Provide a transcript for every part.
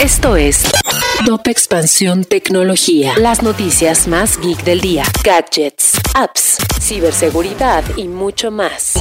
Esto es Top Expansión Tecnología. Las noticias más geek del día. Gadgets, apps, ciberseguridad y mucho más.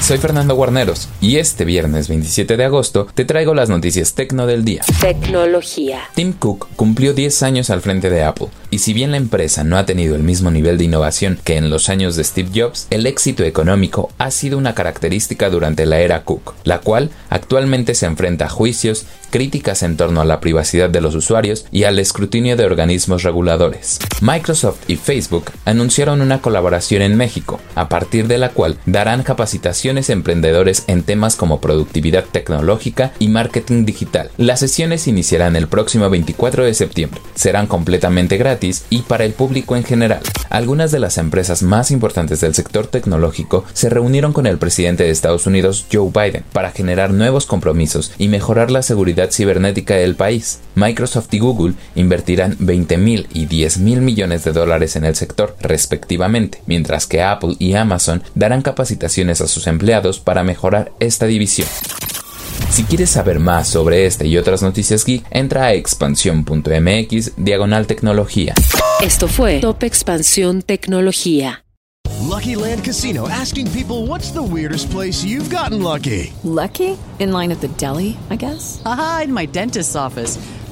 Soy Fernando Guarneros y este viernes 27 de agosto te traigo las noticias tecno del día. Tecnología. Tim Cook cumplió 10 años al frente de Apple y si bien la empresa no ha tenido el mismo nivel de innovación que en los años de Steve Jobs, el éxito económico ha sido una característica durante la era Cook, la cual actualmente se enfrenta a juicios, críticas en torno a la privacidad de los usuarios y al escrutinio de organismos reguladores. Microsoft y Facebook anunciaron una colaboración en México, a partir de la cual darán capacitaciones a emprendedores en temas como productividad tecnológica y marketing digital. Las sesiones iniciarán el próximo 24 de septiembre, serán completamente gratis y para el público en general. Algunas de las empresas más importantes del sector tecnológico se reunieron con el presidente de Estados Unidos, Joe Biden, para generar nuevos compromisos y mejorar la seguridad cibernética del país. Microsoft y Google invertirán 20 mil y 10 mil millones de dólares en el sector, respectivamente, mientras que Apple y Amazon darán capacitaciones a sus empleados para mejorar esta división. Si quieres saber más sobre esta y otras noticias geek, entra a expansión.mx diagonal tecnología. Esto fue Top Expansión Tecnología. Lucky Land Casino asking people what's the weirdest place you've gotten lucky? Lucky? In line at the deli, I guess? Aha, in my dentist's office.